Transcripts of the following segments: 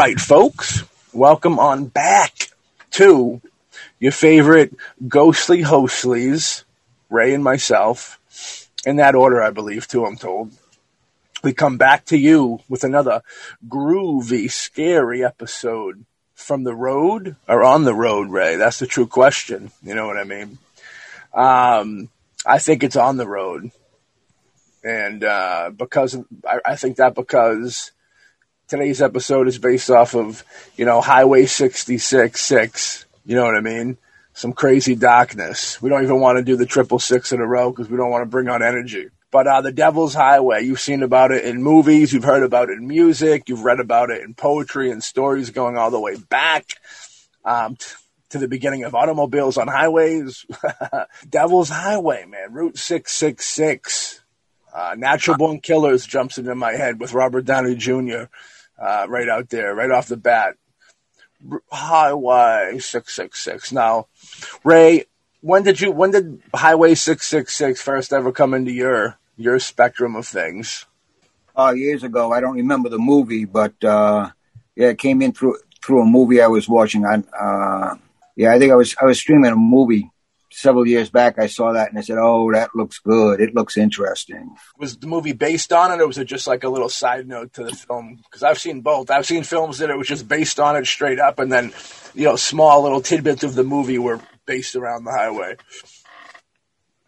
Right, folks, welcome on back to your favorite ghostly hostlies, Ray and myself, in that order, I believe, too, I'm told. We come back to you with another groovy, scary episode from the road or on the road, Ray. That's the true question. You know what I mean? Um, I think it's on the road. And uh, because I, I think that because today's episode is based off of, you know, Highway 66 6. You know what I mean? Some crazy darkness. We don't even want to do the triple six in a row because we don't want to bring on energy. But uh, the Devil's Highway, you've seen about it in movies, you've heard about it in music, you've read about it in poetry and stories going all the way back um, t- to the beginning of automobiles on highways. Devil's Highway, man, Route 666. Uh, Natural Born Killers jumps into my head with Robert Downey Jr. Uh, right out there, right off the bat. Highway 666. Now, Ray, when did you when did Highway 666 first ever come into your your spectrum of things? Uh, years ago, I don't remember the movie, but uh, yeah, it came in through through a movie I was watching. On uh, yeah, I think I was I was streaming a movie several years back. I saw that and I said, "Oh, that looks good. It looks interesting." Was the movie based on it, or was it just like a little side note to the film? Because I've seen both. I've seen films that it was just based on it straight up, and then you know, small little tidbits of the movie were based around the highway.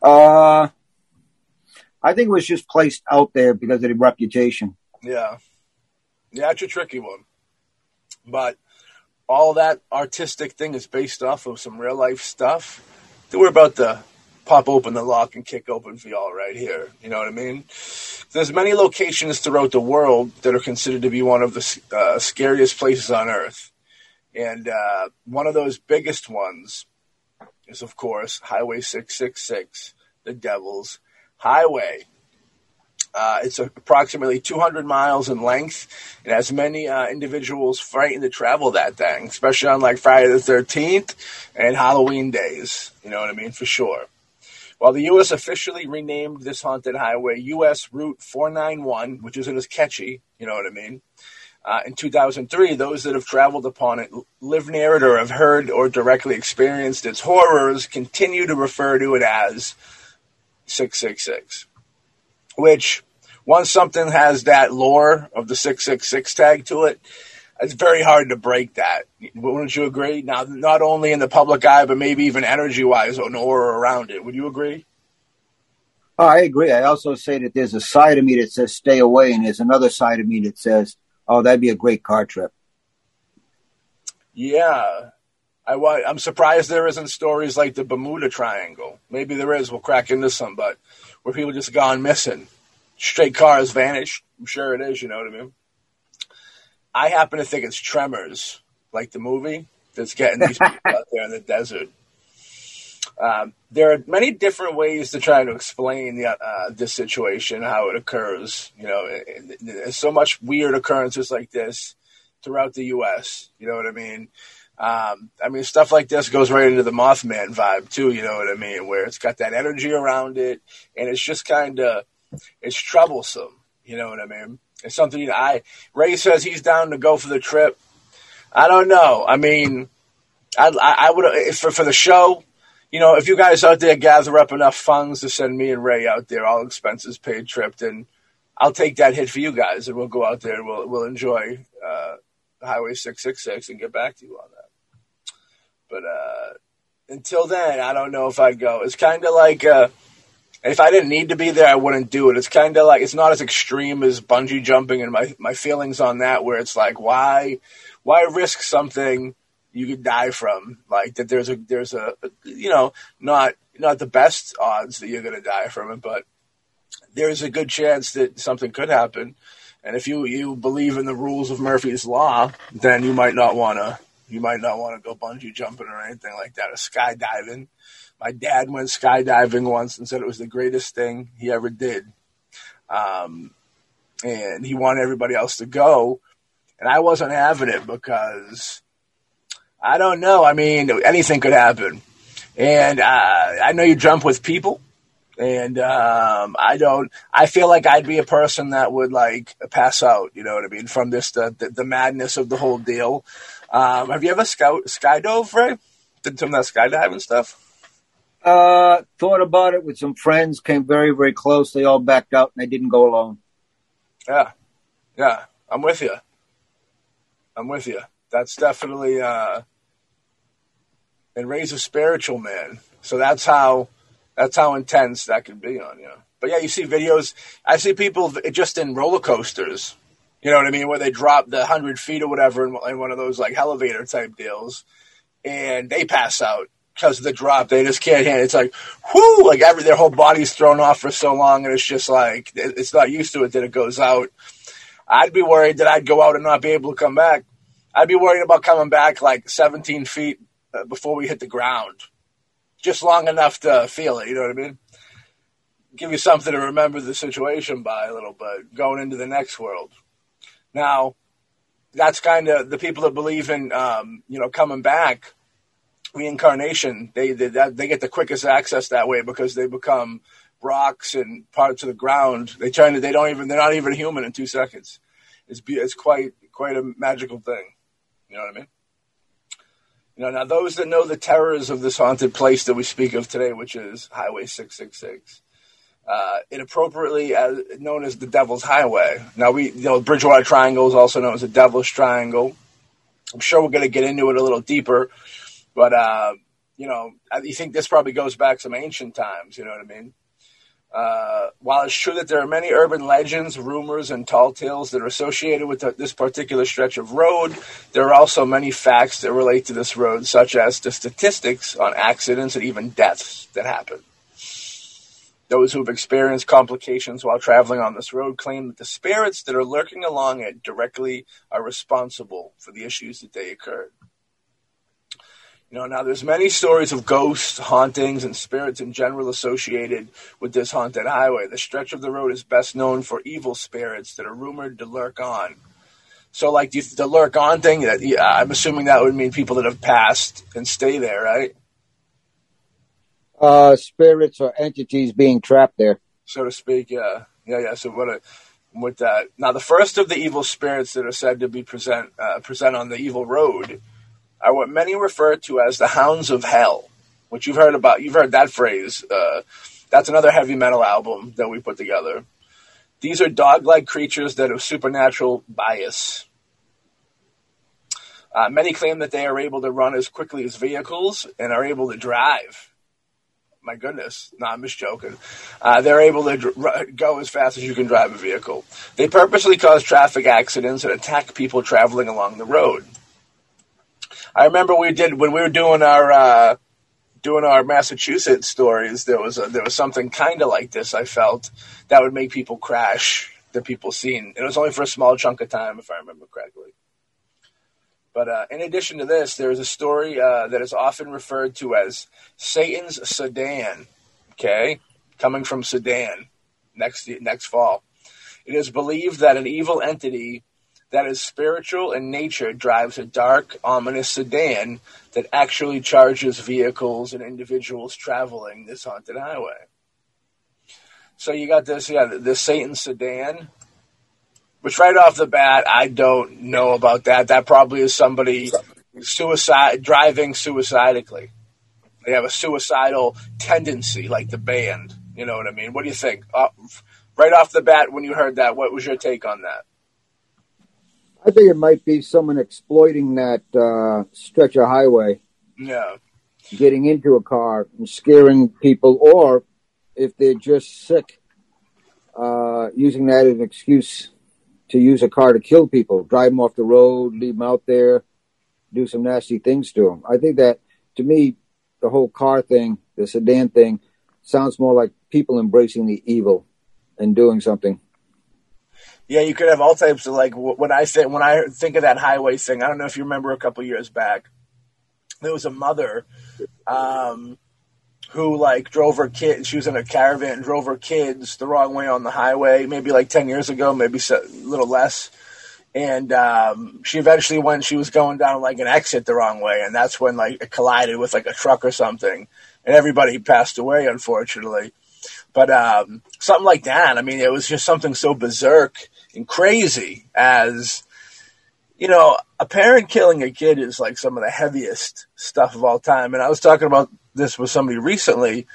Uh, I think it was just placed out there because of the reputation. Yeah, yeah, it's a tricky one, but all that artistic thing is based off of some real life stuff that we're about to pop open the lock and kick open for y'all right here. You know what I mean? There's many locations throughout the world that are considered to be one of the uh, scariest places on earth. And uh, one of those biggest ones is, of course, Highway 666, the Devil's Highway. Uh, it's approximately 200 miles in length. It has many uh, individuals frightened to travel that thing, especially on like Friday the 13th and Halloween days. You know what I mean? For sure. While the U.S. officially renamed this haunted highway U.S. Route 491, which isn't as catchy, you know what I mean? Uh, in 2003, those that have traveled upon it, live near it, or have heard or directly experienced its horrors continue to refer to it as 666 which once something has that lore of the 666 tag to it, it's very hard to break that. Wouldn't you agree? Now, not only in the public eye, but maybe even energy wise or an aura around it. Would you agree? Oh, I agree. I also say that there's a side of me that says stay away, and there's another side of me that says, oh, that'd be a great car trip. Yeah. I, I'm surprised there isn't stories like the Bermuda Triangle. Maybe there is. We'll crack into some, but where people just gone missing. Straight cars vanished. I'm sure it is, you know what I mean? I happen to think it's Tremors, like the movie, that's getting these people out there in the desert. Um, there are many different ways to try to explain the, uh, this situation, how it occurs. You know, there's so much weird occurrences like this throughout the U.S. You know what I mean? Um, I mean, stuff like this goes right into the Mothman vibe too. You know what I mean? Where it's got that energy around it, and it's just kind of it's troublesome. You know what I mean? It's something you know, I Ray says he's down to go for the trip. I don't know. I mean, I, I, would for for the show. You know, if you guys out there gather up enough funds to send me and Ray out there, all expenses paid trip, then I'll take that hit for you guys, and we'll go out there and we'll we'll enjoy uh, Highway six six six and get back to you on that. But uh, until then, I don't know if I'd go. It's kind of like uh, if I didn't need to be there, I wouldn't do it. It's kind of like it's not as extreme as bungee jumping, and my my feelings on that, where it's like, why why risk something you could die from? Like that, there's a there's a you know not not the best odds that you're going to die from it, but there's a good chance that something could happen. And if you you believe in the rules of Murphy's law, then you might not want to you might not want to go bungee jumping or anything like that, or skydiving. My dad went skydiving once and said it was the greatest thing he ever did. Um, and he wanted everybody else to go. And I wasn't having it because I don't know. I mean, anything could happen. And uh, I know you jump with people. And um, I don't. I feel like I'd be a person that would like pass out. You know what I mean? From this the the, the madness of the whole deal. Um, have you ever scout skydove, Ray? Did some of that skydiving stuff? Uh, thought about it with some friends. Came very very close. They all backed out, and I didn't go alone. Yeah, yeah. I'm with you. I'm with you. That's definitely uh, and Ray's a spiritual man. So that's how that's how intense that can be on you. But yeah, you see videos. I see people just in roller coasters. You know what I mean? Where they drop the hundred feet or whatever in, in one of those like elevator type deals, and they pass out because of the drop. They just can't handle. It. It's like whoo, like every their whole body's thrown off for so long, and it's just like it's not used to it that it goes out. I'd be worried that I'd go out and not be able to come back. I'd be worried about coming back like 17 feet uh, before we hit the ground, just long enough to feel it. You know what I mean? Give you something to remember the situation by a little bit going into the next world. Now, that's kind of the people that believe in, um, you know, coming back, reincarnation. They they, they get the quickest access that way because they become rocks and parts of the ground. They turn. They don't even. They're not even human in two seconds. It's it's quite quite a magical thing. You know what I mean? You know, now those that know the terrors of this haunted place that we speak of today, which is Highway 666, uh, inappropriately as, known as the Devil's Highway. Now, we, you know, Bridgewater Triangle is also known as the Devil's Triangle. I'm sure we're going to get into it a little deeper, but, uh, you know, I think this probably goes back some ancient times, you know what I mean? Uh, while it's true that there are many urban legends, rumors, and tall tales that are associated with the, this particular stretch of road, there are also many facts that relate to this road, such as the statistics on accidents and even deaths that happen. Those who have experienced complications while traveling on this road claim that the spirits that are lurking along it directly are responsible for the issues that they occurred. You know, now there's many stories of ghosts, hauntings, and spirits in general associated with this haunted highway. The stretch of the road is best known for evil spirits that are rumored to lurk on. So, like the, the lurk on thing, that yeah, I'm assuming that would mean people that have passed and stay there, right? Uh, spirits or entities being trapped there, so to speak. Yeah, yeah, yeah. So what a with that. Now, the first of the evil spirits that are said to be present uh, present on the evil road are what many refer to as the hounds of hell, which you've heard about. You've heard that phrase. Uh, that's another heavy metal album that we put together. These are dog-like creatures that have supernatural bias. Uh, many claim that they are able to run as quickly as vehicles and are able to drive. My goodness, no, I'm just joking. Uh, they're able to dr- go as fast as you can drive a vehicle. They purposely cause traffic accidents and attack people traveling along the road. I remember we did when we were doing our uh, doing our Massachusetts stories. There was a, there was something kind of like this. I felt that would make people crash. That people seen. It was only for a small chunk of time, if I remember correctly. But uh, in addition to this, there is a story uh, that is often referred to as Satan's Sedan. Okay, coming from Sudan next next fall. It is believed that an evil entity that is spiritual in nature drives a dark, ominous sedan that actually charges vehicles and individuals traveling this haunted highway. So you got this, yeah, the Satan sedan, which right off the bat, I don't know about that. That probably is somebody suicide driving suicidically. They have a suicidal tendency, like the band. You know what I mean? What do you think? Uh, right off the bat, when you heard that, what was your take on that? I think it might be someone exploiting that uh, stretch of highway. Yeah. Getting into a car and scaring people, or if they're just sick, uh, using that as an excuse to use a car to kill people, drive them off the road, leave them out there, do some nasty things to them. I think that, to me, the whole car thing, the sedan thing, sounds more like people embracing the evil and doing something yeah, you could have all types of like when I say when I think of that highway thing. I don't know if you remember a couple years back, there was a mother um, who like drove her kid. She was in a caravan and drove her kids the wrong way on the highway. Maybe like ten years ago, maybe a little less. And um, she eventually went. She was going down like an exit the wrong way, and that's when like it collided with like a truck or something, and everybody passed away, unfortunately. But um, something like that. I mean, it was just something so berserk and crazy as you know, a parent killing a kid is like some of the heaviest stuff of all time. And I was talking about this with somebody recently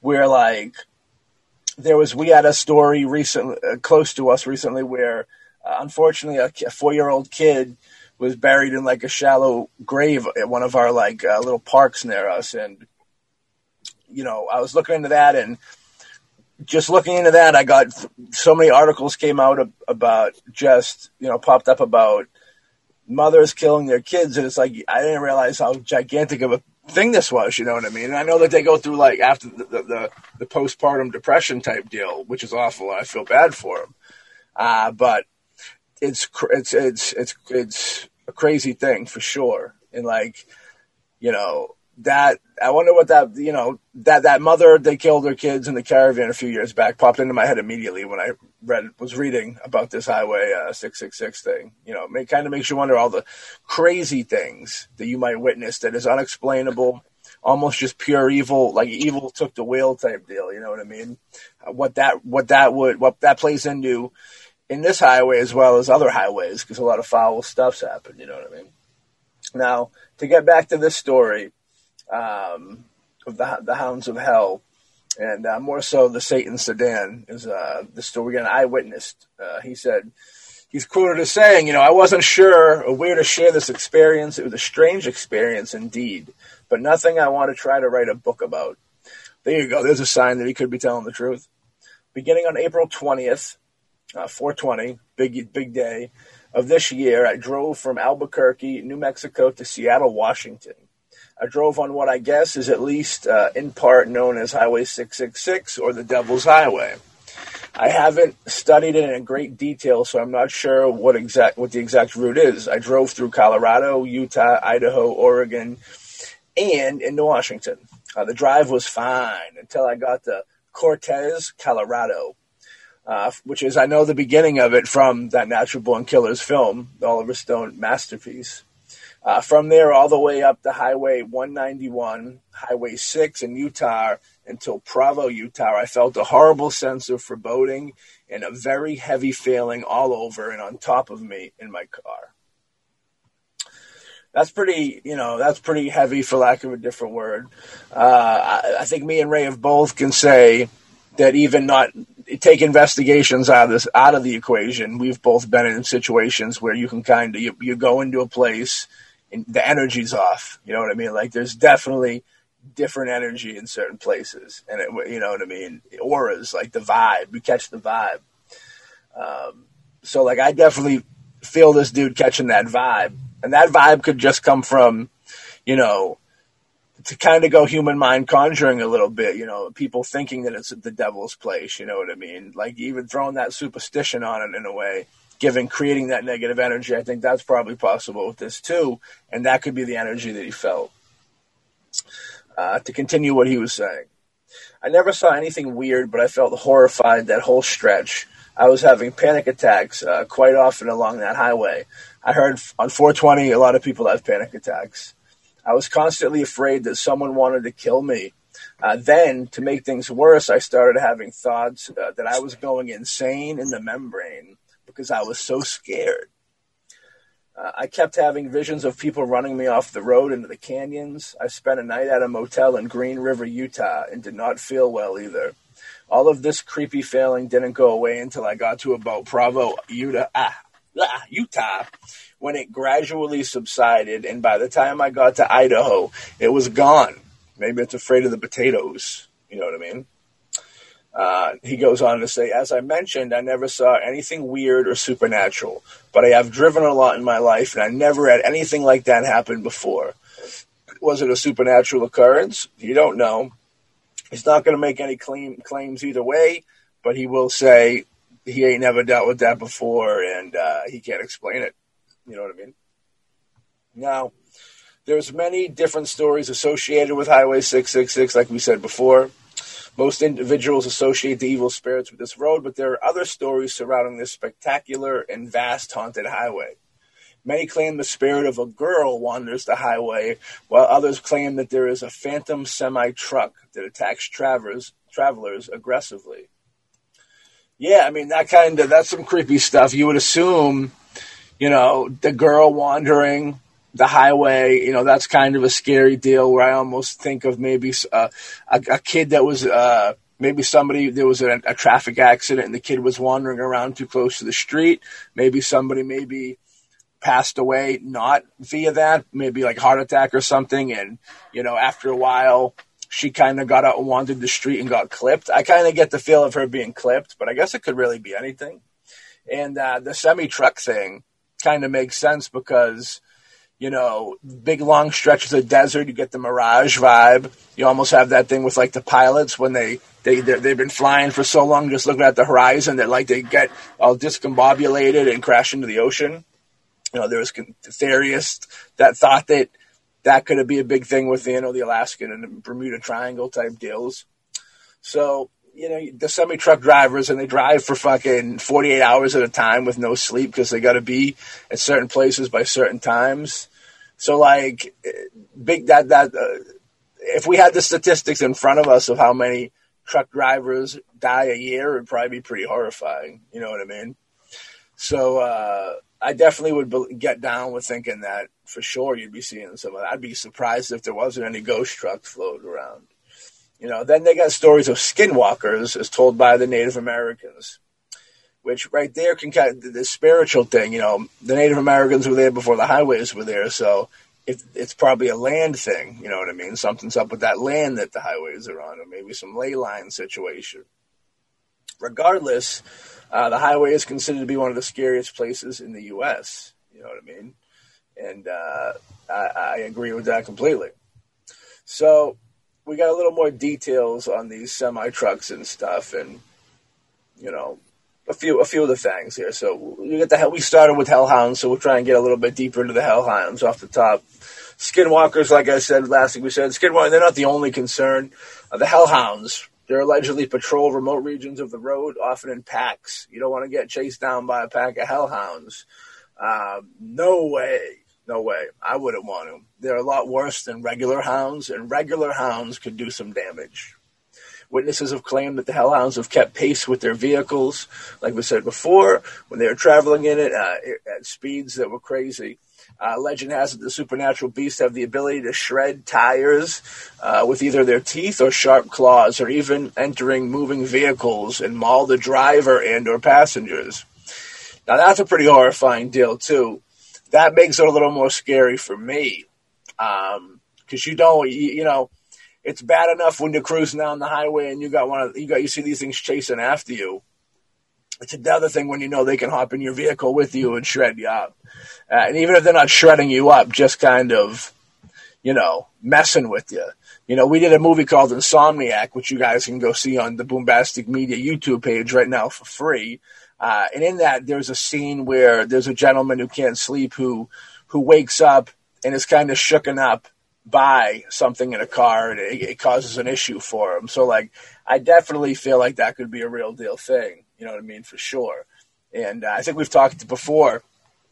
where like there was we had a story recently uh, close to us recently where uh, unfortunately a, a four-year-old kid was buried in like a shallow grave at one of our like uh, little parks near us. And you know i was looking into that and just looking into that i got so many articles came out about just you know popped up about mothers killing their kids. And it's like i didn't realize how gigantic of a thing this was. You know what I mean? And I know that they go through like after the the, the, the postpartum depression type deal, which is awful. I feel bad for them, uh, but it's it's it's it's it's a crazy thing for sure. And like, you know, that I wonder what that you know that that mother they killed her kids in the caravan a few years back popped into my head immediately when I read was reading about this Highway uh, six six six thing. You know, it kind of makes you wonder all the crazy things that you might witness that is unexplainable, almost just pure evil, like evil took the wheel type deal. You know what I mean? Uh, what that what that would what that plays into in this highway as well as other highways because a lot of foul stuff's happened. You know what I mean? Now to get back to this story um, of the the Hounds of Hell, and uh, more so the Satan Sedan is uh, the story an eyewitness. Uh, he said he's quoted as saying, "You know, I wasn't sure or where to share this experience. It was a strange experience indeed, but nothing I want to try to write a book about." There you go. There's a sign that he could be telling the truth. Beginning on April 20th, uh, 420, big big day of this year, I drove from Albuquerque, New Mexico to Seattle, Washington. I drove on what I guess is at least uh, in part known as Highway 666 or the Devil's Highway. I haven't studied it in great detail, so I'm not sure what exact what the exact route is. I drove through Colorado, Utah, Idaho, Oregon, and into Washington. Uh, the drive was fine until I got to Cortez, Colorado, uh, which is I know the beginning of it from that Natural Born Killers film, Oliver Stone masterpiece. Uh, from there, all the way up to Highway 191, Highway 6 in Utah until Provo, Utah, I felt a horrible sense of foreboding and a very heavy feeling all over and on top of me in my car. That's pretty, you know, that's pretty heavy for lack of a different word. Uh, I, I think me and Ray have both can say that even not take investigations out of this out of the equation. We've both been in situations where you can kind of you, you go into a place the energy's off. You know what I mean? Like there's definitely different energy in certain places, and it, you know what I mean. Auras, like the vibe, you catch the vibe. Um, so like I definitely feel this dude catching that vibe, and that vibe could just come from, you know, to kind of go human mind conjuring a little bit, you know, people thinking that it's the devil's place, you know what I mean? Like even throwing that superstition on it in a way given creating that negative energy. I think that's probably possible with this too, and that could be the energy that he felt. Uh, to continue what he was saying, I never saw anything weird, but I felt horrified that whole stretch. I was having panic attacks uh, quite often along that highway. I heard on 420 a lot of people have panic attacks. I was constantly afraid that someone wanted to kill me. Uh, then, to make things worse, I started having thoughts uh, that I was going insane in the membrane because I was so scared. Uh, I kept having visions of people running me off the road into the canyons. I spent a night at a motel in Green River, Utah, and did not feel well either. All of this creepy feeling didn't go away until I got to about Provo, Utah, ah, ah, Utah, when it gradually subsided. And by the time I got to Idaho, it was gone. Maybe it's afraid of the potatoes. You know what I mean? Uh, he goes on to say, as I mentioned, I never saw anything weird or supernatural, but I have driven a lot in my life, and I never had anything like that happen before. Was it a supernatural occurrence? You don't know. He's not going to make any claim, claims either way, but he will say he ain't never dealt with that before, and uh, he can't explain it. You know what I mean? Now, there's many different stories associated with Highway 666, like we said before. Most individuals associate the evil spirits with this road, but there are other stories surrounding this spectacular and vast haunted highway. Many claim the spirit of a girl wanders the highway, while others claim that there is a phantom semi truck that attacks travelers, travelers aggressively. Yeah, I mean that kind of that's some creepy stuff. You would assume, you know, the girl wandering the highway. You know, that's kind of a scary deal. Where I almost think of maybe uh, a, a kid that was uh, maybe somebody there was a, a, traffic accident and the kid was wandering around too close to the street. Maybe somebody maybe passed away not via that, maybe like heart attack or something. And you know, after a while, she kind of got out and wandered the street and got clipped. I kind of get the feel of her being clipped, but I guess it could really be anything. And uh, the semi truck thing kind of makes sense because you know, big long stretches of desert. You get the mirage vibe. You almost have that thing with like the pilots when they they they've been flying for so long, just looking at the horizon that like they get all discombobulated and crash into the ocean. You know, there was theorists that thought that that could be a big thing with you know the Alaskan and Bermuda Triangle type deals. So you know the semi truck drivers and they drive for fucking 48 hours at a time with no sleep because they got to be at certain places by certain times so like big that that uh, if we had the statistics in front of us of how many truck drivers die a year, it'd probably be pretty horrifying. You know what I mean? So uh, I definitely would get down with thinking that for sure you'd be seeing some of that. I'd be surprised if there wasn't any ghost trucks floating around. You know, then they got stories of skinwalkers as told by the Native Americans which right there can kind of the spiritual thing. You know, the Native Americans were there before the highways were there, so it, it's probably a land thing. You know what I mean? Something's up with that land that the highways are on, or maybe some ley line situation. Regardless, uh, the highway is considered to be one of the scariest places in the U.S. You know what I mean? And uh, I, I agree with that completely. So we got a little more details on these semi trucks and stuff, and you know, a few a few of the things here. So we get the hell. We started with Hellhounds, so we'll try and get a little bit deeper into the Hellhounds off the top. Skinwalkers, like I said last week, we said Skinwalkers. They're not the only concern. Uh, the Hellhounds. They're allegedly patrol remote regions of the road, often in packs. You don't want to get chased down by a pack of hellhounds. Uh, no way. No way. I wouldn't want to. They're a lot worse than regular hounds, and regular hounds could do some damage. Witnesses have claimed that the hellhounds have kept pace with their vehicles, like we said before, when they were traveling in it uh, at speeds that were crazy. Uh, legend has it the supernatural beasts have the ability to shred tires uh, with either their teeth or sharp claws, or even entering moving vehicles and maul the driver and or passengers. Now that's a pretty horrifying deal too. That makes it a little more scary for me, because um, you don't, you, you know, it's bad enough when you're cruising down the highway and you got one of you got you see these things chasing after you. It's another thing when you know they can hop in your vehicle with you and shred you up. Uh, and even if they're not shredding you up, just kind of, you know, messing with you. You know, we did a movie called Insomniac, which you guys can go see on the Boombastic Media YouTube page right now for free. Uh, and in that, there's a scene where there's a gentleman who can't sleep who who wakes up and is kind of shooken up by something in a car and it, it, causes an issue for him. So like, I definitely feel like that could be a real deal thing. You know what I mean? For sure. And uh, I think we've talked before,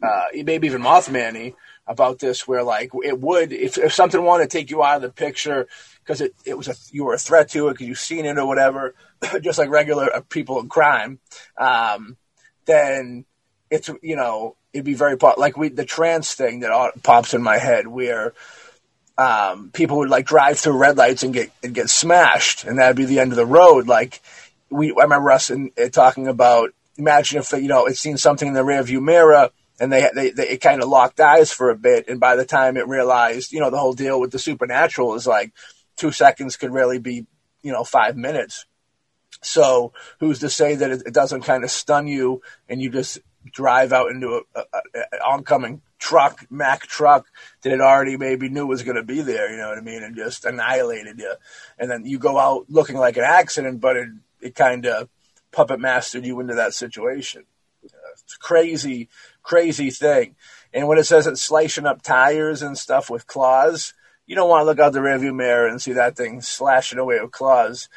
uh, maybe even Mothmanny about this, where like it would, if, if something wanted to take you out of the picture because it, it was a, you were a threat to it because you've seen it or whatever, just like regular uh, people in crime, um, then it's, you know, it'd be very, like we, the trance thing that pops in my head where, um, people would like drive through red lights and get and get smashed, and that'd be the end of the road. Like we, I remember us in, in talking about. Imagine if you know it seen something in the rearview mirror, and they they, they it kind of locked eyes for a bit, and by the time it realized, you know, the whole deal with the supernatural is like two seconds could really be, you know, five minutes. So who's to say that it, doesn't kind of stun you and you just drive out into a, a, a oncoming truck, Mack truck that it already maybe knew was going to be there, you know what I mean, and just annihilated you. And then you go out looking like an accident, but it, it kind of puppet mastered you into that situation. It's a crazy, crazy thing. And when it says it's slicing up tires and stuff with claws, you don't want to look out the rearview mirror and see that thing slashing away with claws.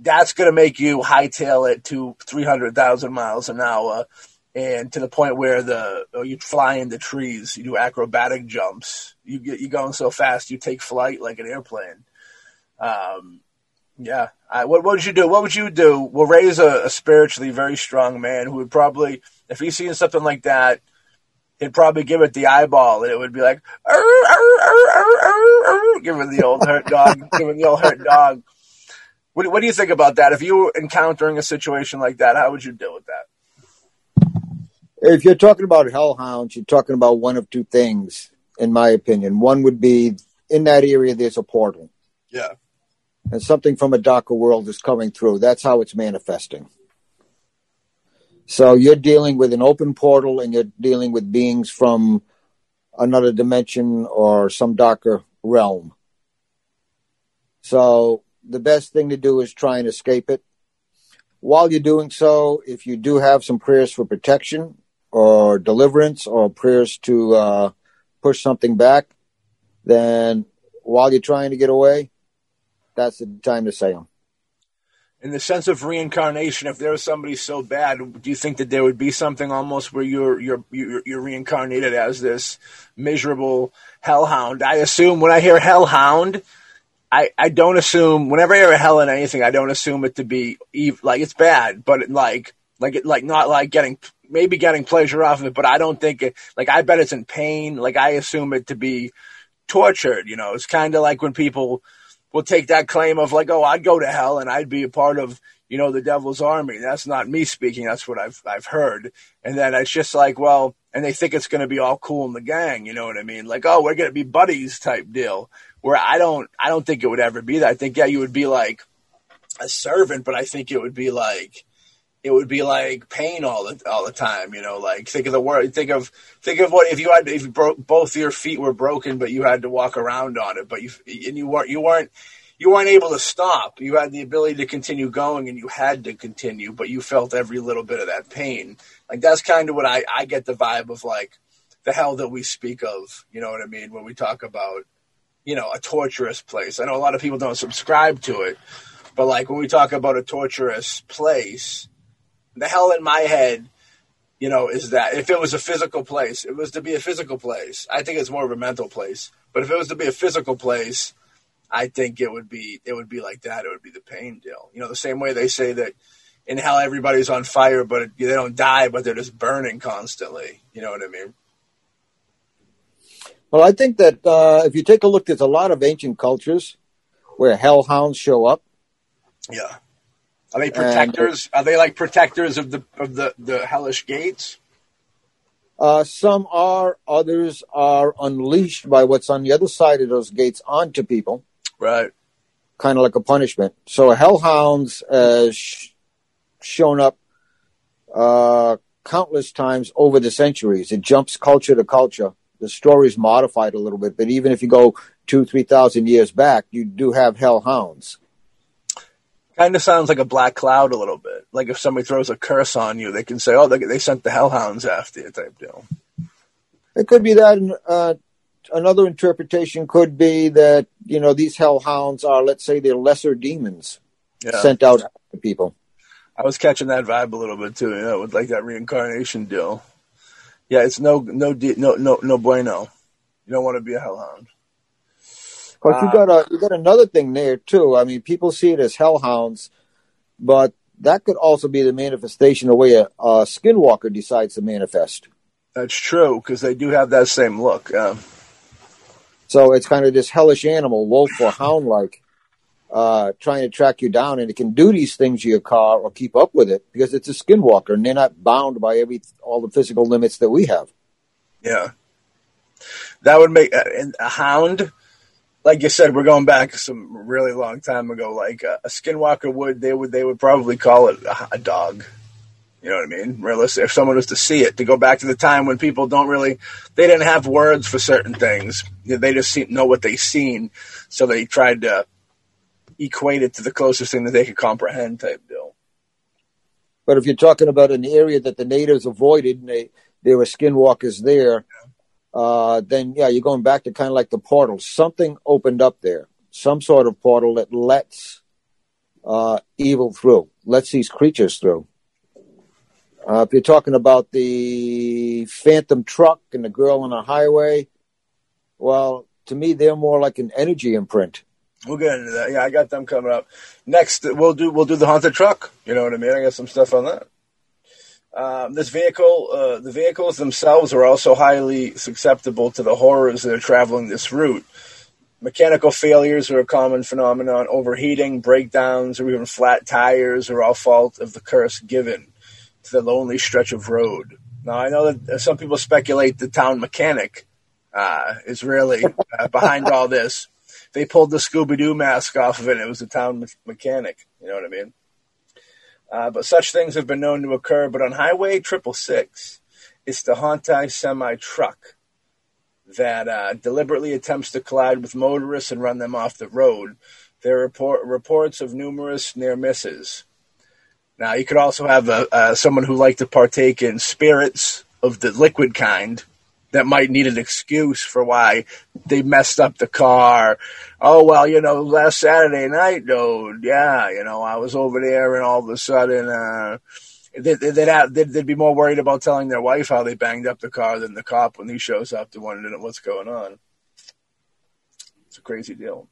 That's going to make you hightail it to 300,000 miles an hour and to the point where the oh, you fly in the trees, you do acrobatic jumps. You get you going so fast, you take flight like an airplane. Um, Yeah. I, what, what would you do? What would you do? We'll Ray's a, a spiritually very strong man who would probably, if he's seeing something like that, he'd probably give it the eyeball, and it would be like, arr, arr, arr, giving the old hurt dog, giving the old hurt dog. What, what do you think about that? If you were encountering a situation like that, how would you deal with that? If you're talking about hellhounds, you're talking about one of two things, in my opinion. One would be in that area, there's a portal. Yeah. And something from a darker world is coming through. That's how it's manifesting. So you're dealing with an open portal and you're dealing with beings from another dimension or some darker realm. So the best thing to do is try and escape it. While you're doing so, if you do have some prayers for protection or deliverance or prayers to uh, push something back, then while you're trying to get away, that's the time to say them. In the sense of reincarnation, if there was somebody so bad, do you think that there would be something almost where you're you're you're, you're reincarnated as this miserable hellhound? I assume when I hear hellhound, I, I don't assume whenever I hear hell in anything, I don't assume it to be like it's bad, but like like it like not like getting maybe getting pleasure off of it, but I don't think it like I bet it's in pain. Like I assume it to be tortured. You know, it's kind of like when people will take that claim of like, oh, I'd go to hell and I'd be a part of you know the devil's army. That's not me speaking. That's what I've I've heard. And then it's just like, well, and they think it's going to be all cool in the gang. You know what I mean? Like, oh, we're going to be buddies type deal. Where I don't I don't think it would ever be that. I think yeah, you would be like a servant, but I think it would be like it would be like pain all the all the time. You know, like think of the word. Think of think of what if you had if you broke both your feet were broken, but you had to walk around on it, but you and you weren't you weren't you weren't able to stop. You had the ability to continue going, and you had to continue, but you felt every little bit of that pain. Like that's kind of what I I get the vibe of like the hell that we speak of. You know what I mean when we talk about you know a torturous place. I know a lot of people don't subscribe to it, but like when we talk about a torturous place the hell in my head, you know, is that if it was a physical place, it was to be a physical place. I think it's more of a mental place. But if it was to be a physical place, I think it would be it would be like that. It would be the pain deal. You know, the same way they say that in hell everybody's on fire, but they don't die, but they're just burning constantly. You know what I mean? Well, I think that uh, if you take a look, there's a lot of ancient cultures where hellhounds show up. Yeah. Are they protectors? And, Are they like protectors of the of the the hellish gates? Uh, some are, others are unleashed by what's on the other side of those gates onto people. Right. Kind of like a punishment. So hellhounds has sh- shown up uh, countless times over the centuries. It jumps culture to culture. The story's modified a little bit, but even if you go two, three thousand years back, you do have hellhounds. Kind of sounds like a black cloud a little bit. Like if somebody throws a curse on you, they can say, "Oh, they, they sent the hellhounds after you," type deal. It could be that. Uh, another interpretation could be that you know these hellhounds are, let's say, they're lesser demons yeah. sent out to people. I was catching that vibe a little bit too, you know, with like that reincarnation deal. Yeah, it's no no no no no bueno. You don't want to be a hellhound. But you got a you got another thing there too. I mean, people see it as hellhounds, but that could also be the manifestation of the way a, a skinwalker decides to manifest. That's true because they do have that same look. so it's kind of this hellish animal, wolf or hound like, uh, trying to track you down, and it can do these things to your car or keep up with it because it's a skinwalker, and they're not bound by every all the physical limits that we have. Yeah, that would make uh, a hound like you said, we're going back some really long time ago. Like uh, a skinwalker would, they would, they would probably call it a, a, dog. You know what I mean? Realistic. If someone was to see it, to go back to the time when people don't really, they didn't have words for certain things. They just know what they seen, so they tried to equate it to the closest thing that they could comprehend, type deal. But if you're talking about an area that the natives avoided, and they, there were skinwalkers there. Yeah uh, then yeah, you're going back to kind of like the portal. Something opened up there, some sort of portal that lets uh, evil through, lets these creatures through. Uh, if you're talking about the phantom truck and the girl on the highway, well, to me, they're more like an energy imprint. We'll get into that. Yeah, I got them coming up. Next, we'll do we'll do the haunted truck. You know what I mean? I got some stuff on that. Um, this vehicle, uh, the vehicles themselves are also highly susceptible to the horrors that are traveling this route. Mechanical failures are a common phenomenon. Overheating, breakdowns, or even flat tires are all fault of the curse given to the lonely stretch of road. Now, I know that some people speculate the town mechanic uh, is really uh, behind all this. They pulled the Scooby Doo mask off of it. It was the town me- mechanic. You know what I mean? Uh, but such things have been known to occur. But on Highway Triple Six, it's the Hontai semi truck that uh, deliberately attempts to collide with motorists and run them off the road. There are report, reports of numerous near misses. Now, you could also have a, uh, someone who liked to partake in spirits of the liquid kind that might need an excuse for why they messed up the car. Oh, well, you know, last Saturday night, dude, yeah, you know, I was over there and all of a sudden, uh, they'd, they'd, they'd, be more worried about telling their wife how they banged up the car than the cop when he shows up to wonder what's going on. It's a crazy deal.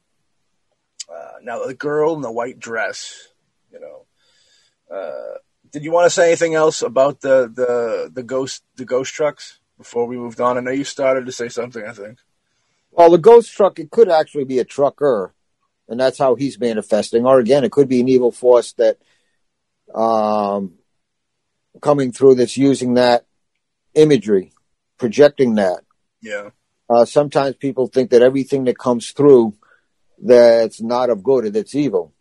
Uh, now, the girl in the white dress, you know, uh, did you want to say anything else about the, the, the ghost, the ghost trucks? Before we moved on? I know you started to say something, I think. Well, the ghost truck, it could actually be a trucker, and that's how he's manifesting. Or again, it could be an evil force that um, coming through that's using that imagery, projecting that. Yeah. Uh, sometimes people think that everything that comes through that's not of good, or that's evil,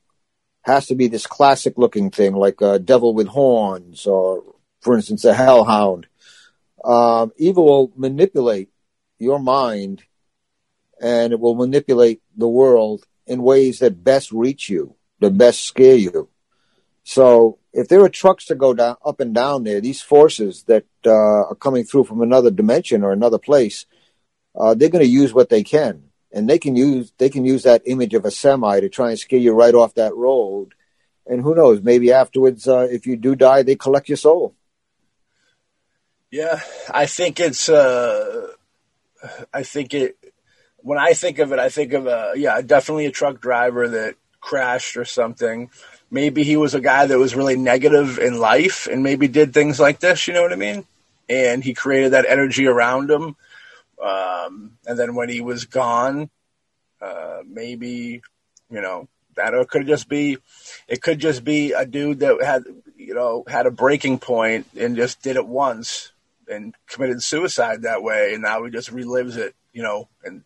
has to be this classic looking thing, like a devil with horns, or for instance, a hellhound um, evil will manipulate your mind and it will manipulate the world in ways that best reach you, that best scare you. So if there are trucks that go down up and down there, these forces that uh, are coming through from another dimension or another place, uh, they're going to use what they can, and they can use they can use that image of a semi to try and scare you right off that road. And who knows? Maybe afterwards, uh, if you do die, they collect your soul. Yeah, I think it's. Uh, I think it. When I think of it, I think of a yeah, definitely a truck driver that crashed or something. Maybe he was a guy that was really negative in life and maybe did things like this. You know what I mean? And he created that energy around him. Um, and then when he was gone, uh, maybe you know that or it could just be it could just be a dude that had you know had a breaking point and just did it once and committed suicide that way, and now he just relives it, you know, and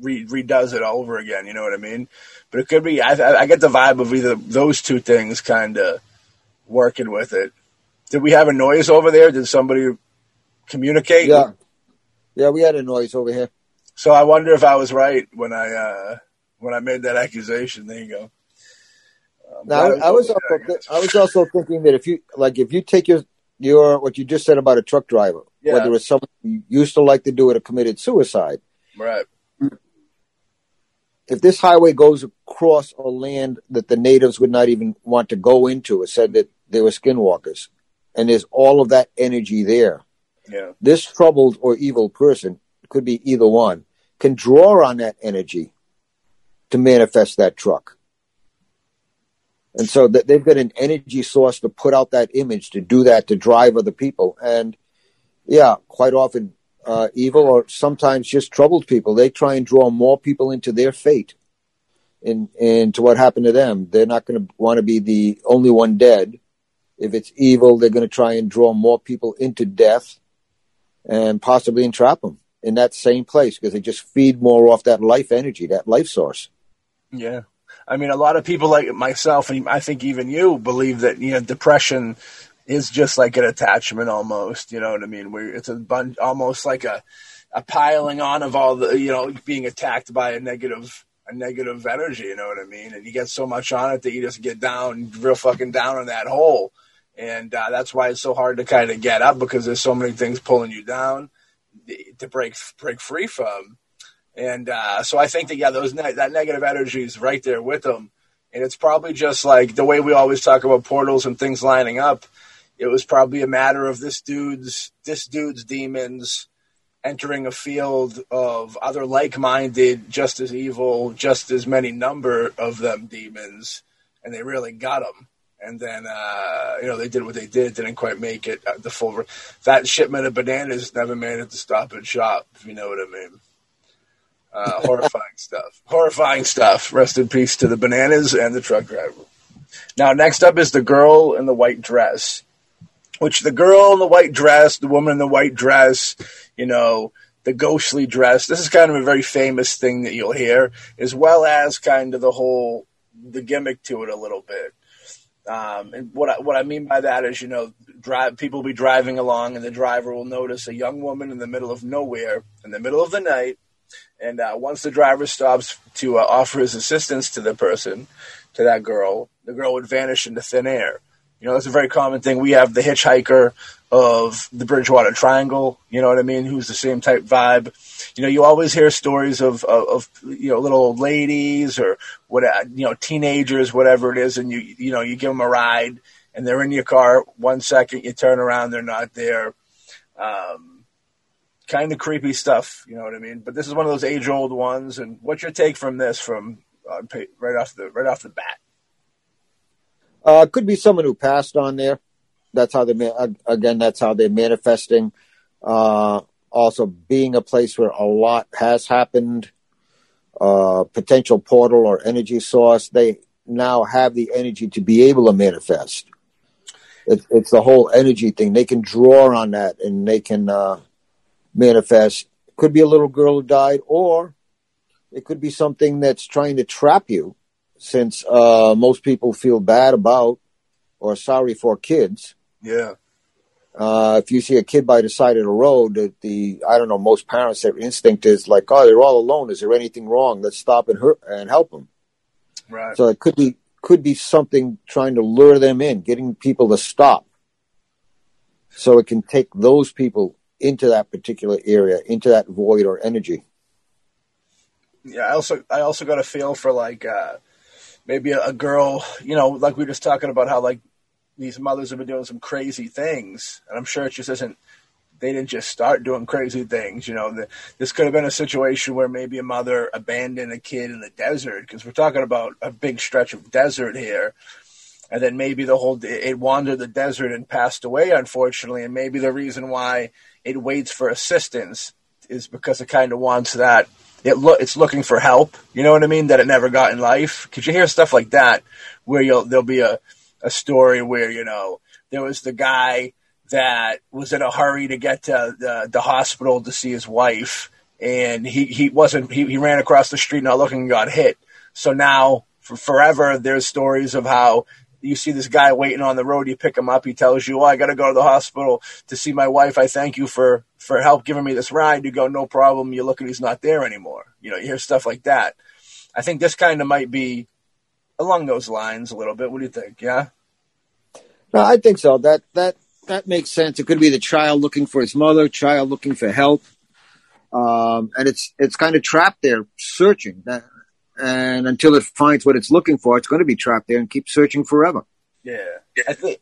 re- redoes it all over again. You know what I mean? But it could be. I, I get the vibe of either those two things kind of working with it. Did we have a noise over there? Did somebody communicate? Yeah, yeah, we had a noise over here. So I wonder if I was right when I uh, when I made that accusation. There you go. now, I, I was also th- I was also thinking that if you like if you take your your what you just said about a truck driver, yeah. whether it's someone who used to like to do it or committed suicide. Right. If this highway goes across a land that the natives would not even want to go into, it said that they were skinwalkers, and there's all of that energy there. Yeah. This troubled or evil person could be either one can draw on that energy to manifest that truck. And so that they've got an energy source to put out that image, to do that, to drive other people. And yeah, quite often, uh, evil or sometimes just troubled people, they try and draw more people into their fate and, into what happened to them. They're not going to want to be the only one dead. If it's evil, they're going to try and draw more people into death and possibly entrap them in that same place because they just feed more off that life energy, that life source. Yeah. I mean, a lot of people like myself, and I think even you, believe that you know depression is just like an attachment almost. You know what I mean? Where it's a bunch, almost like a a piling on of all the you know being attacked by a negative a negative energy. You know what I mean? And you get so much on it that you just get down, real fucking down in that hole. And uh, that's why it's so hard to kind of get up because there's so many things pulling you down to break break free from. And uh, so I think that yeah, those ne- that negative energy is right there with them, and it's probably just like the way we always talk about portals and things lining up. It was probably a matter of this dude's this dude's demons entering a field of other like-minded, just as evil, just as many number of them demons, and they really got them. And then, uh, you know, they did what they did, didn't quite make it uh, the full. That shipment of bananas never made it to Stop and Shop, if you know what I mean. Uh, horrifying stuff. Horrifying stuff. Rest in peace to the bananas and the truck driver. Now, next up is the girl in the white dress, which the girl in the white dress, the woman in the white dress, you know, the ghostly dress. This is kind of a very famous thing that you'll hear, as well as kind of the whole the gimmick to it a little bit. Um, and what I, what I mean by that is, you know, drive people will be driving along, and the driver will notice a young woman in the middle of nowhere, in the middle of the night, and uh, once the driver stops to uh, offer his assistance to the person, to that girl, the girl would vanish into thin air. You know, that's a very common thing. We have the hitchhiker of the Bridgewater Triangle. You know what I mean? Who's the same type vibe. You know, you always hear stories of, of, of you know little old ladies or what you know teenagers, whatever it is, and you you know you give them a ride and they're in your car. One second you turn around, they're not there. Um, kind of creepy stuff. You know what I mean? But this is one of those age old ones. And what's your take from this? From uh, right off the right off the bat. Uh, could be someone who passed on there. That's how they again. That's how they're manifesting. Uh, also, being a place where a lot has happened, uh, potential portal or energy source. They now have the energy to be able to manifest. It, it's the whole energy thing. They can draw on that and they can uh, manifest. Could be a little girl who died, or it could be something that's trying to trap you since uh, most people feel bad about or sorry for kids. Yeah. Uh, if you see a kid by the side of the road, the, the, I don't know, most parents their instinct is like, oh, they're all alone. Is there anything wrong? Let's stop and hurt and help them. Right. So it could be could be something trying to lure them in, getting people to stop, so it can take those people into that particular area, into that void or energy. Yeah, I also I also got a feel for like uh, maybe a, a girl, you know, like we were just talking about how like these mothers have been doing some crazy things, and I'm sure it just isn't. They didn't just start doing crazy things, you know. The, this could have been a situation where maybe a mother abandoned a kid in the desert, because we're talking about a big stretch of desert here, and then maybe the whole it wandered the desert and passed away, unfortunately, and maybe the reason why it waits for assistance is because it kind of wants that it lo- it's looking for help. You know what I mean? That it never got in life. Because you hear stuff like that where you'll there'll be a a story where you know there was the guy that was in a hurry to get to the, the hospital to see his wife, and he he wasn't he, he ran across the street not looking and got hit. So now for forever there's stories of how you see this guy waiting on the road, you pick him up, he tells you, "Oh, I got to go to the hospital to see my wife. I thank you for for help giving me this ride." You go, "No problem." You look and he's not there anymore. You know, you hear stuff like that. I think this kind of might be along those lines a little bit. What do you think? Yeah. No, I think so. That that that makes sense. It could be the child looking for his mother, child looking for help, um, and it's it's kind of trapped there, searching. That and until it finds what it's looking for, it's going to be trapped there and keep searching forever. Yeah, I think.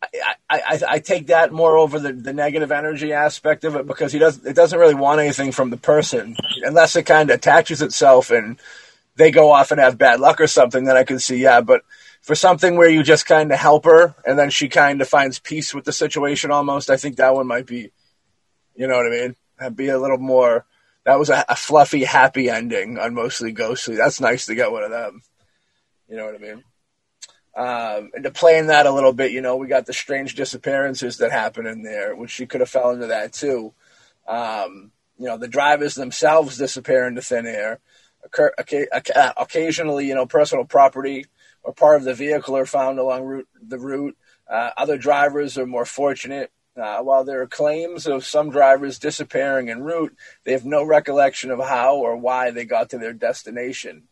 I, I, I take that more over the, the negative energy aspect of it because he does it doesn't really want anything from the person unless it kind of attaches itself and they go off and have bad luck or something. Then I can see yeah, but for something where you just kind of help her and then she kind of finds peace with the situation almost, I think that one might be, you know what I mean, be a little more that was a, a, fluffy, happy ending on mostly ghostly. That's nice to get one of them. You know what I mean? Um, and to play in that a little bit, you know, we got the strange disappearances that happen in there, which she could have fell into that too. Um, you know, the drivers themselves disappear into thin air. Occur, occasionally, you know, personal property or part of the vehicle are found along route, the route. Uh, other drivers are more fortunate uh, while there are claims of some drivers disappearing en route, they have no recollection of how or why they got to their destination.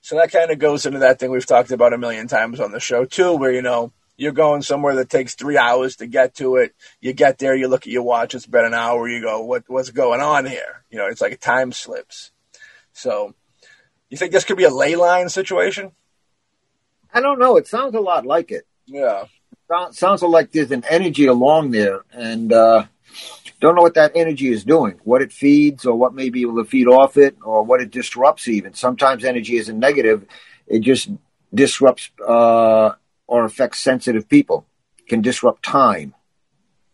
So that kind of goes into that thing we've talked about a million times on the show too, where you know you're going somewhere that takes three hours to get to it. You get there, you look at your watch, it's been an hour. You go, what what's going on here? You know, it's like time slips. So, you think this could be a ley line situation? I don't know. It sounds a lot like it. Yeah sounds like there's an energy along there, and uh, don't know what that energy is doing, what it feeds, or what may be able to feed off it, or what it disrupts. Even sometimes energy isn't negative; it just disrupts uh, or affects sensitive people. Can disrupt time.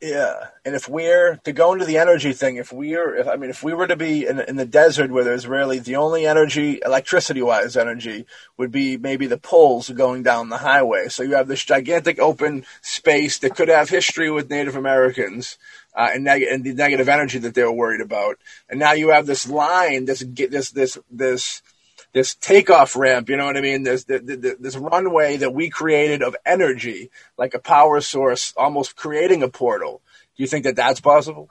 Yeah, and if we're to go into the energy thing, if we're, if, I mean, if we were to be in, in the desert where there's really the only energy, electricity-wise energy, would be maybe the poles going down the highway. So you have this gigantic open space that could have history with Native Americans uh, and, neg- and the negative energy that they were worried about, and now you have this line, this this this this this takeoff ramp, you know what I mean? This, this runway that we created of energy, like a power source, almost creating a portal. Do you think that that's possible?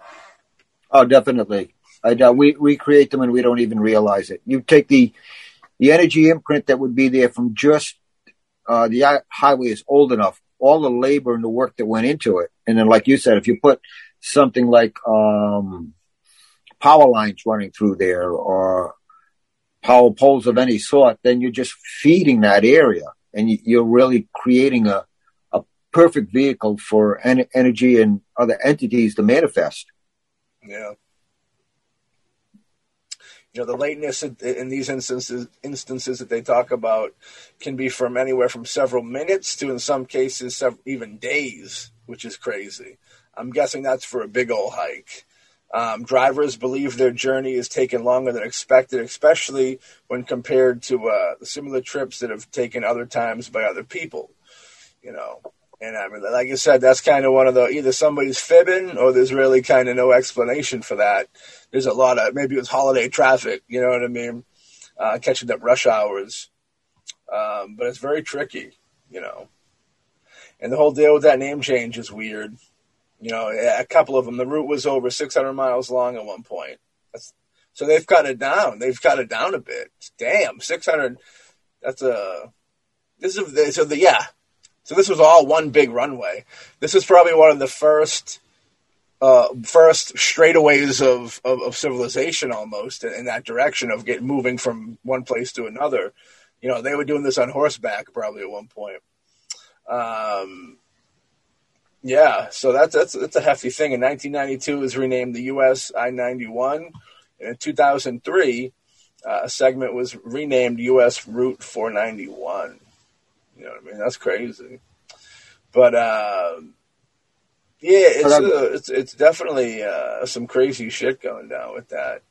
Oh, definitely. I, uh, we we create them and we don't even realize it. You take the the energy imprint that would be there from just uh, the highway is old enough, all the labor and the work that went into it, and then like you said, if you put something like um, power lines running through there or power poles of any sort, then you're just feeding that area and you're really creating a perfect vehicle for en- energy and other entities to manifest. Yeah. You know, the lateness in these instances, instances that they talk about can be from anywhere from several minutes to, in some cases, several, even days, which is crazy. I'm guessing that's for a big old hike. Um, drivers believe their journey is taken longer than expected, especially when compared to uh, similar trips that have taken other times by other people. You know, and I mean, like I said, that's kind of one of the either somebody's fibbing or there's really kind of no explanation for that. There's a lot of maybe it was holiday traffic. You know what I mean? Uh, catching up rush hours, um, but it's very tricky. You know, and the whole deal with that name change is weird. You know, a couple of them. The route was over 600 miles long at one point. That's, so they've cut it down. They've cut it down a bit. Damn, 600. That's a. This is so the yeah. So this was all one big runway. This is probably one of the first, uh, first straightaways of, of, of civilization almost in, in, that direction of get moving from one place to another. You know, they were doing this on horseback probably at one point. Um, yeah, so that's that's that's a hefty thing. In 1992, it was renamed the U.S. I-91. And in 2003, uh, a segment was renamed U.S. Route 491. You know what I mean? That's crazy. But uh, yeah, it's uh, it's it's definitely uh, some crazy shit going down with that.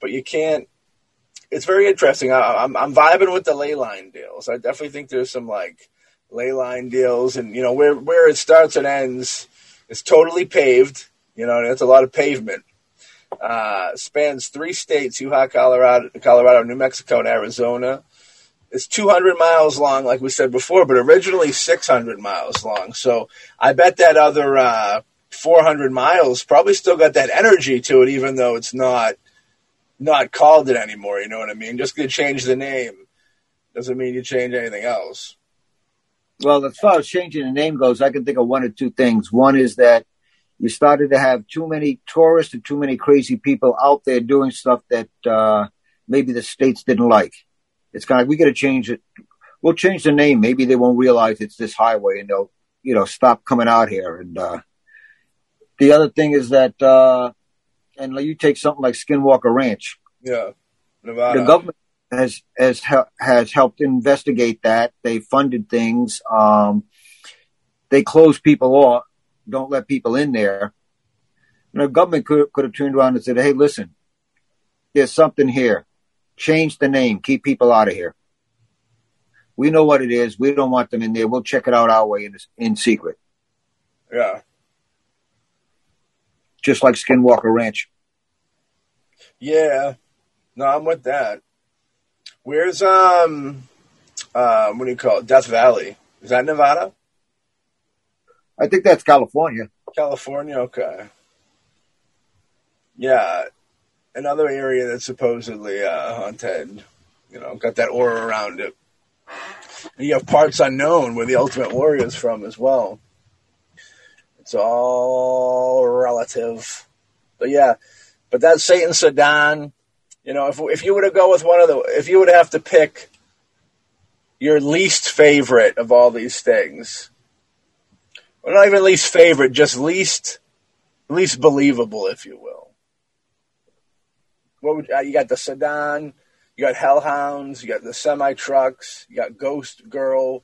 But you can't. It's very interesting. I, I'm I'm vibing with the ley line deals. I definitely think there's some like ley line deals, and you know where where it starts and ends is totally paved. You know, it's a lot of pavement. Uh, spans three states: Utah, Colorado, Colorado, New Mexico, and Arizona. It's 200 miles long, like we said before, but originally 600 miles long. So I bet that other uh, 400 miles probably still got that energy to it, even though it's not not called it anymore. You know what I mean? Just to change the name doesn't mean you change anything else. Well, as far as changing the name goes, I can think of one or two things. One is that you started to have too many tourists and too many crazy people out there doing stuff that uh, maybe the states didn't like. It's kind of like we got to change it. We'll change the name. Maybe they won't realize it's this highway, and they'll you know stop coming out here. And uh, the other thing is that, uh, and you take something like Skinwalker Ranch. Yeah, Nevada. The government has has has helped investigate that. They funded things. Um, they close people off, don't let people in there. You know, government could could have turned around and said, "Hey, listen, there's something here. Change the name. Keep people out of here. We know what it is. We don't want them in there. We'll check it out our way in in secret." Yeah. Just like Skinwalker Ranch. Yeah. No, I'm with that. Where's um, uh, what do you call it? Death Valley? Is that Nevada? I think that's California. California, okay. Yeah, another area that's supposedly uh, haunted. You know, got that aura around it. And you have parts unknown where the Ultimate Warrior is from as well. It's all relative, but yeah. But that Satan Sedan you know, if if you were to go with one of the, if you would have to pick your least favorite of all these things, well, not even least favorite, just least least believable, if you will. What would uh, you got? The sedan, you got hellhounds, you got the semi trucks, you got Ghost Girl.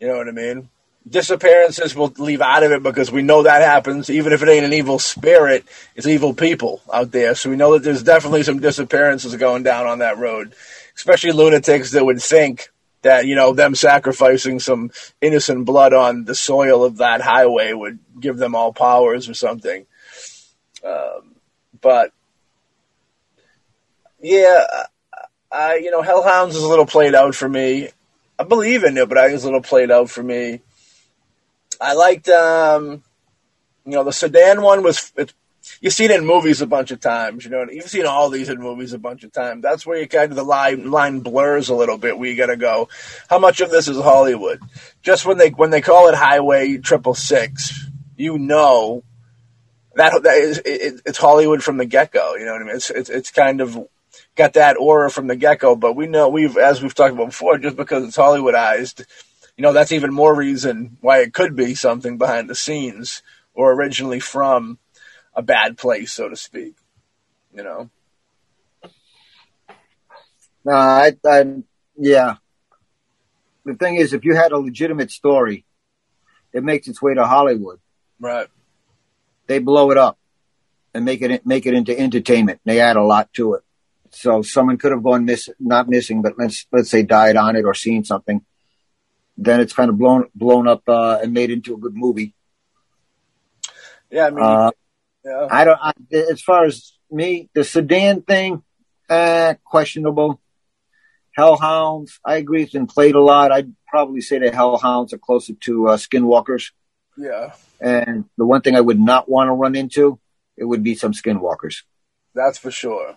You know what I mean? Disappearances we'll leave out of it because we know that happens. Even if it ain't an evil spirit, it's evil people out there. So we know that there's definitely some disappearances going down on that road, especially lunatics that would think that you know them sacrificing some innocent blood on the soil of that highway would give them all powers or something. Um, but yeah, I you know Hellhounds is a little played out for me. I believe in it, but I think it's a little played out for me. I liked um, you know the sedan one was it, you see it in movies a bunch of times. You know, you've seen all these in movies a bunch of times. That's where you kind of the line line blurs a little bit. Where you got to go, how much of this is Hollywood? Just when they when they call it Highway Triple Six, you know that that is it, it's Hollywood from the get go. You know what I mean? It's, it's it's kind of got that aura from the get go. But we know we've as we've talked about before, just because it's Hollywoodized, you know, that's even more reason why it could be something behind the scenes or originally from a bad place, so to speak. You know. No, I, I, yeah. The thing is, if you had a legitimate story, it makes its way to Hollywood. Right. They blow it up and make it make it into entertainment. They add a lot to it. So someone could have gone miss, not missing, but let's let's say died on it or seen something. Then it's kind of blown blown up uh, and made into a good movie. Yeah, I mean, Uh, yeah. I don't. I, as far as me, the sedan thing, uh, questionable. Hellhounds, I agree, it's been played a lot. I'd probably say the Hellhounds are closer to uh, Skinwalkers. yeah, And the one thing I would not want to run into, it would be some Skinwalkers. that's for sure.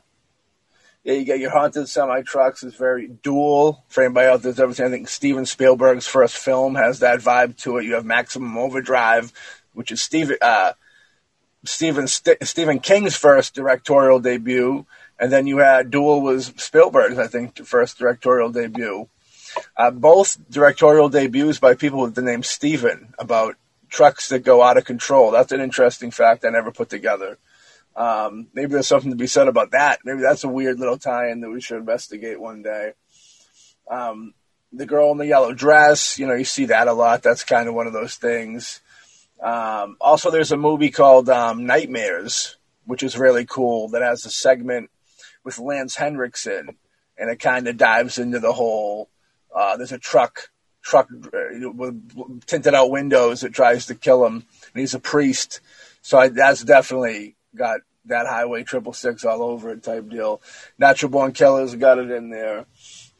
Yeah, you got your haunted semi trucks It's very Duel. For anybody out there that's ever seen, I think Steven Spielberg's first film has that vibe to it. You have Maximum Overdrive, which is Steven uh, Stephen St- Stephen King's first directorial debut, and then you had Duel was Spielberg's, I think, first directorial debut. Uh, both directorial debuts by people with the name Steven about trucks that go out of control. That's an interesting fact I never put together. Um, maybe there's something to be said about that. Maybe that's a weird little tie-in that we should investigate one day. Um, the girl in the yellow dress, you know, you see that a lot. That's kind of one of those things. Um, also, there's a movie called um, Nightmares, which is really cool. That has a segment with Lance Henriksen, and it kind of dives into the whole. Uh, there's a truck, truck uh, with tinted out windows that tries to kill him, and he's a priest. So I, that's definitely got that Highway Triple Six all over it type deal. Natural Born Killers got it in there.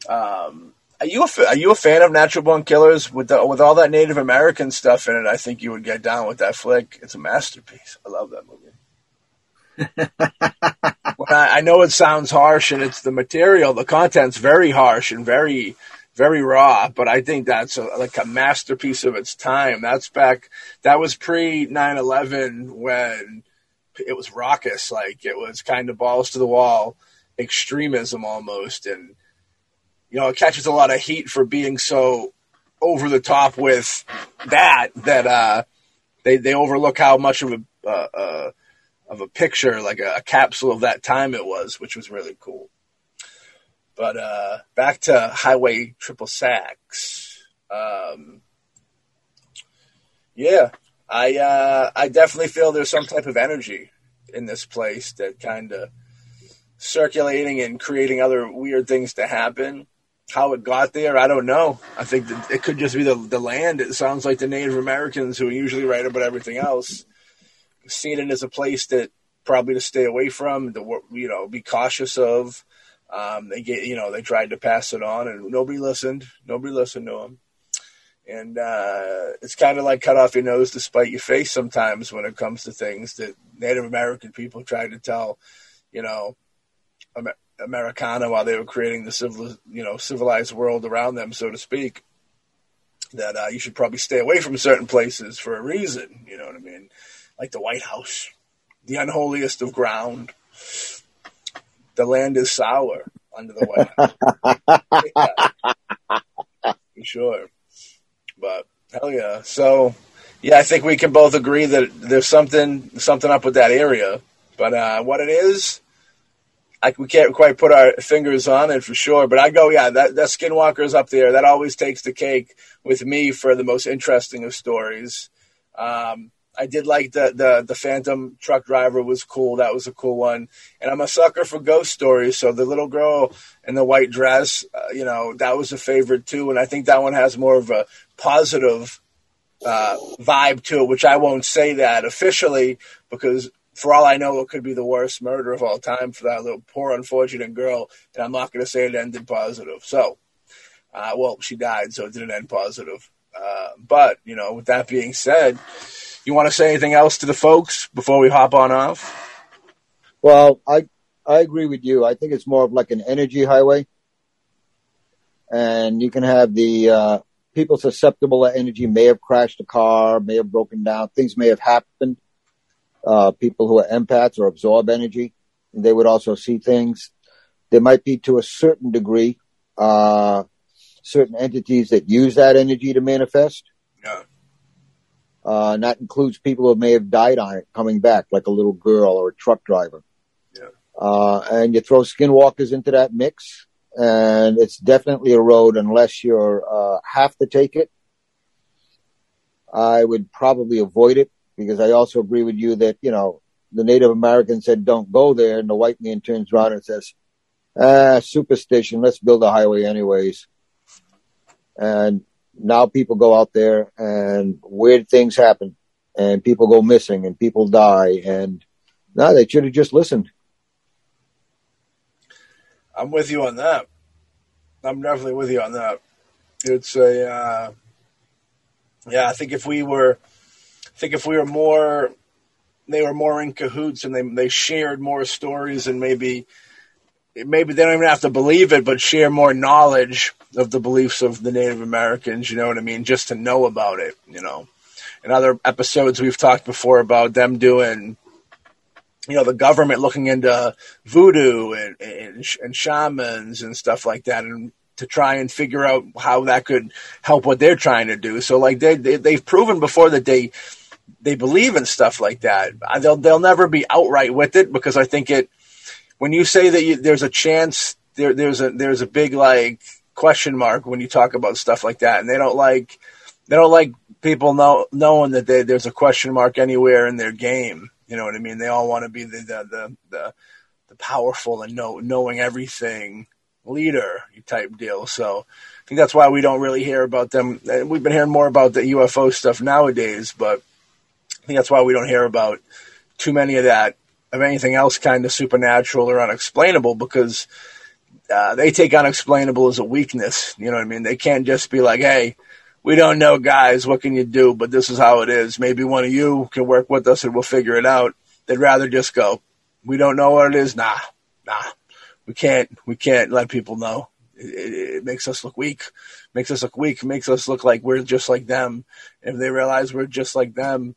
Um, are you a, are you a fan of Natural Born Killers with the, with all that Native American stuff in it? I think you would get down with that flick. It's a masterpiece. I love that movie. Well, I, I know it sounds harsh, and it's the material, the content's very harsh and very, very raw. But I think that's a, like a masterpiece of its time. That's back. That was pre 9/11 when it was raucous. Like it was kind of balls to the wall extremism almost, and you know it catches a lot of heat for being so over the top with that that uh, they they overlook how much of a uh, uh, of a picture, like a, a, capsule of that time it was, which was really cool. But uh, back to Highway Triple Sacks. Um, yeah, I uh, I definitely feel there's some type of energy in this place that kind of circulating and creating other weird things to happen. How it got there, I don't know. I think it could just be the the land. It sounds like the Native Americans who are usually write about everything else seen it as a place that probably to stay away from, to you know, be cautious of. Um, they get, you know, they tried to pass it on, and nobody listened. Nobody listened to them. And uh, it's kind of like cut off your nose to spite your face sometimes when it comes to things that Native American people tried to tell, you know, Amer- Americana while they were creating the civil, you know, civilized world around them, so to speak. That uh, you should probably stay away from certain places for a reason. You know what I mean? like the White House, the unholiest of ground. The land is sour under the White House. For sure. But hell yeah. So yeah, I think we can both agree that there's something something up with that area. But uh, what it is, I, we can't quite put our fingers on it for sure. But I go, yeah, that that Skinwalker's up there. That always takes the cake with me for the most interesting of stories. Um, I did like the, the the Phantom truck driver was cool. That was a cool one. And I'm a sucker for ghost stories. So the little girl in the white dress, uh, you know, that was a favorite too. And I think that one has more of a positive uh, vibe to it, which I won't say that officially because for all I know, it could be the worst murder of all time for that little poor unfortunate girl. And I'm not going to say it ended positive. So, uh, well, she died, so it didn't end positive. Uh, but you know, with that being said you want to say anything else to the folks before we hop on off? Well, I I agree with you. I think it's more of like an energy highway, and you can have the uh, people susceptible to energy may have crashed a car, may have broken down, things may have happened. Uh, people who are empaths or absorb energy, they would also see things. There might be to a certain degree uh, certain entities that use that energy to manifest. Yeah. Uh, and that includes people who may have died on it coming back, like a little girl or a truck driver. Yeah. Uh, and you throw skinwalkers into that mix, and it's definitely a road unless you're uh, have to take it. I would probably avoid it because I also agree with you that you know the Native American said don't go there, and the white man turns around and says, "Ah, superstition. Let's build a highway anyways." And now people go out there and weird things happen and people go missing and people die and now they should have just listened. I'm with you on that. I'm definitely with you on that. It's a, uh, yeah, I think if we were, I think if we were more, they were more in cahoots and they, they shared more stories and maybe, maybe they don't even have to believe it, but share more knowledge of the beliefs of the Native Americans, you know what I mean? Just to know about it, you know. In other episodes, we've talked before about them doing, you know, the government looking into voodoo and, and, and shamans and stuff like that, and to try and figure out how that could help what they're trying to do. So, like they, they they've proven before that they they believe in stuff like that. They'll they'll never be outright with it because I think it. When you say that you, there's a chance, there there's a there's a big like question mark when you talk about stuff like that, and they don't like they don't like people know, knowing that they, there's a question mark anywhere in their game. You know what I mean? They all want to be the the the, the, the powerful and know, knowing everything leader type deal. So I think that's why we don't really hear about them. We've been hearing more about the UFO stuff nowadays, but I think that's why we don't hear about too many of that of anything else kind of supernatural or unexplainable because uh, they take unexplainable as a weakness. You know what I mean? They can't just be like, hey, we don't know, guys. What can you do? But this is how it is. Maybe one of you can work with us and we'll figure it out. They'd rather just go, we don't know what it is. Nah, nah, we can't, we can't let people know. It, it, it makes us look weak, makes us look weak, makes us look like we're just like them. If they realize we're just like them,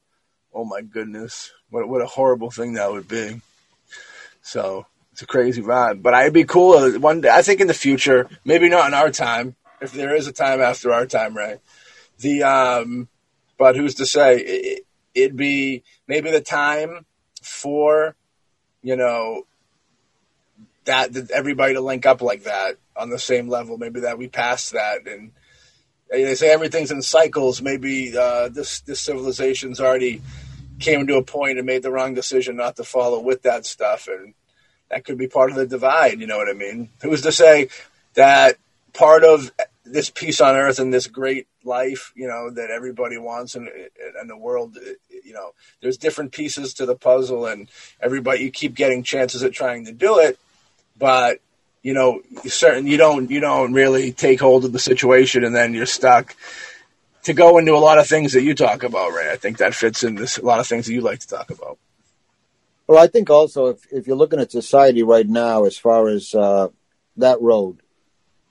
oh my goodness, what, what a horrible thing that would be. So it's a crazy vibe. But I'd be cool one day. I think in the future, maybe not in our time, if there is a time after our time, right? The um, but who's to say? It, it'd be maybe the time for you know that, that everybody to link up like that on the same level. Maybe that we pass that and they say everything's in cycles. Maybe uh, this this civilization's already came to a point and made the wrong decision not to follow with that stuff, and that could be part of the divide. You know what I mean? Who's to say that part of this peace on earth and this great life, you know, that everybody wants and in the world, you know, there's different pieces to the puzzle and everybody, you keep getting chances at trying to do it, but you know, certain, you don't, you don't really take hold of the situation and then you're stuck to go into a lot of things that you talk about, Ray. I think that fits in this, a lot of things that you like to talk about. Well, I think also if, if you're looking at society right now, as far as uh, that road,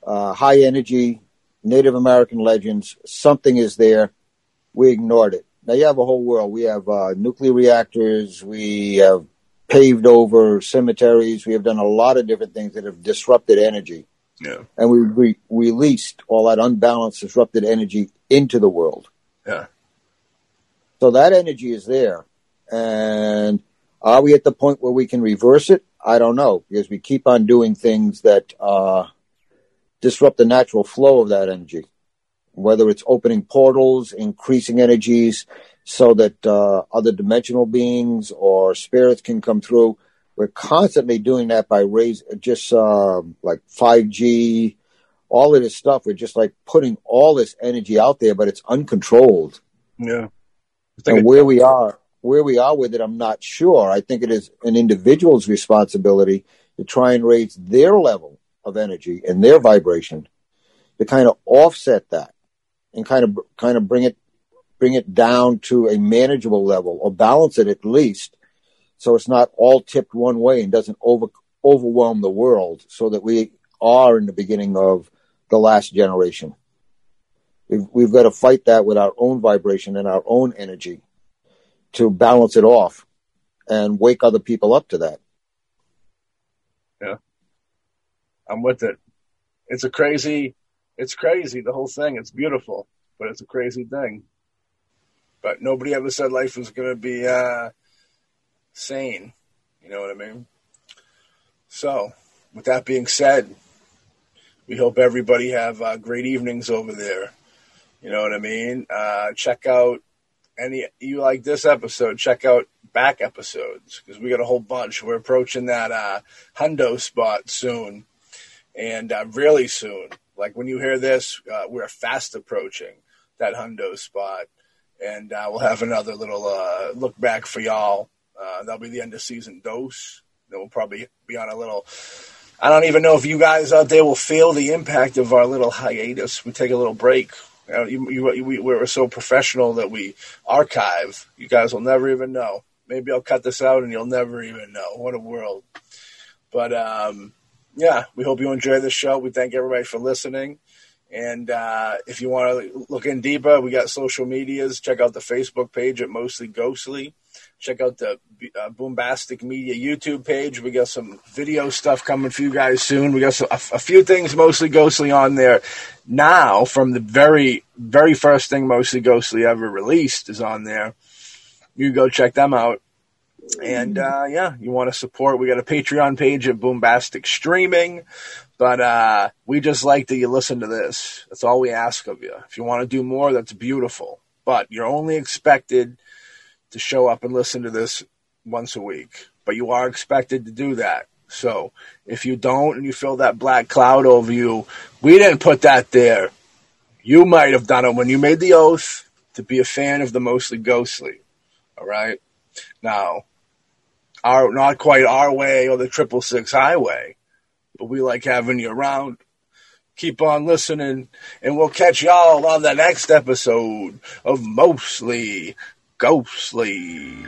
uh, high energy, Native American legends, something is there. We ignored it. Now you have a whole world. We have uh, nuclear reactors. We have paved over cemeteries. We have done a lot of different things that have disrupted energy. Yeah. And we re- released all that unbalanced, disrupted energy into the world. Yeah. So that energy is there. And are we at the point where we can reverse it? I don't know because we keep on doing things that uh, disrupt the natural flow of that energy, whether it's opening portals, increasing energies so that uh, other dimensional beings or spirits can come through. We're constantly doing that by raise just uh, like 5G, all of this stuff. We're just like putting all this energy out there, but it's uncontrolled. Yeah. And where we are, where we are with it, I'm not sure. I think it is an individual's responsibility to try and raise their level of energy and their vibration to kind of offset that and kind of kind of bring it bring it down to a manageable level or balance it at least so it's not all tipped one way and doesn't over overwhelm the world so that we are in the beginning of the last generation. We've, we've got to fight that with our own vibration and our own energy to balance it off and wake other people up to that. Yeah. I'm with it. It's a crazy, it's crazy, the whole thing. It's beautiful, but it's a crazy thing. But nobody ever said life was going to be uh, sane. You know what I mean? So, with that being said, we hope everybody have uh, great evenings over there. You know what I mean? Uh, check out any you like this episode. Check out back episodes because we got a whole bunch. We're approaching that uh, hundo spot soon, and uh, really soon. Like when you hear this, uh, we're fast approaching that hundo spot, and uh, we'll have another little uh, look back for y'all. Uh, that'll be the end of season dose. Then we'll probably be on a little I don't even know if you guys out there will feel the impact of our little hiatus. We take a little break. You know, you, you, we, we're so professional that we archive. You guys will never even know. Maybe I'll cut this out and you'll never even know. What a world. But um, yeah, we hope you enjoy the show. We thank everybody for listening. And uh, if you want to look in deeper, we got social medias. Check out the Facebook page at Mostly Ghostly. Check out the uh, Boombastic Media YouTube page. We got some video stuff coming for you guys soon. We got some, a, a, few things mostly ghostly on there now from the very, very first thing mostly ghostly ever released is on there. You go check them out. And uh, yeah, you want to support? We got a Patreon page at Boombastic Streaming, but uh, we just like that you listen to this. That's all we ask of you. If you want to do more, that's beautiful. But you're only expected to show up and listen to this once a week, but you are expected to do that. So if you don't and you feel that black cloud over you, we didn't put that there. You might have done it when you made the oath to be a fan of the mostly ghostly. All right. Now, our not quite our way or the triple six highway, but we like having you around. Keep on listening, and we'll catch y'all on the next episode of Mostly ghostly.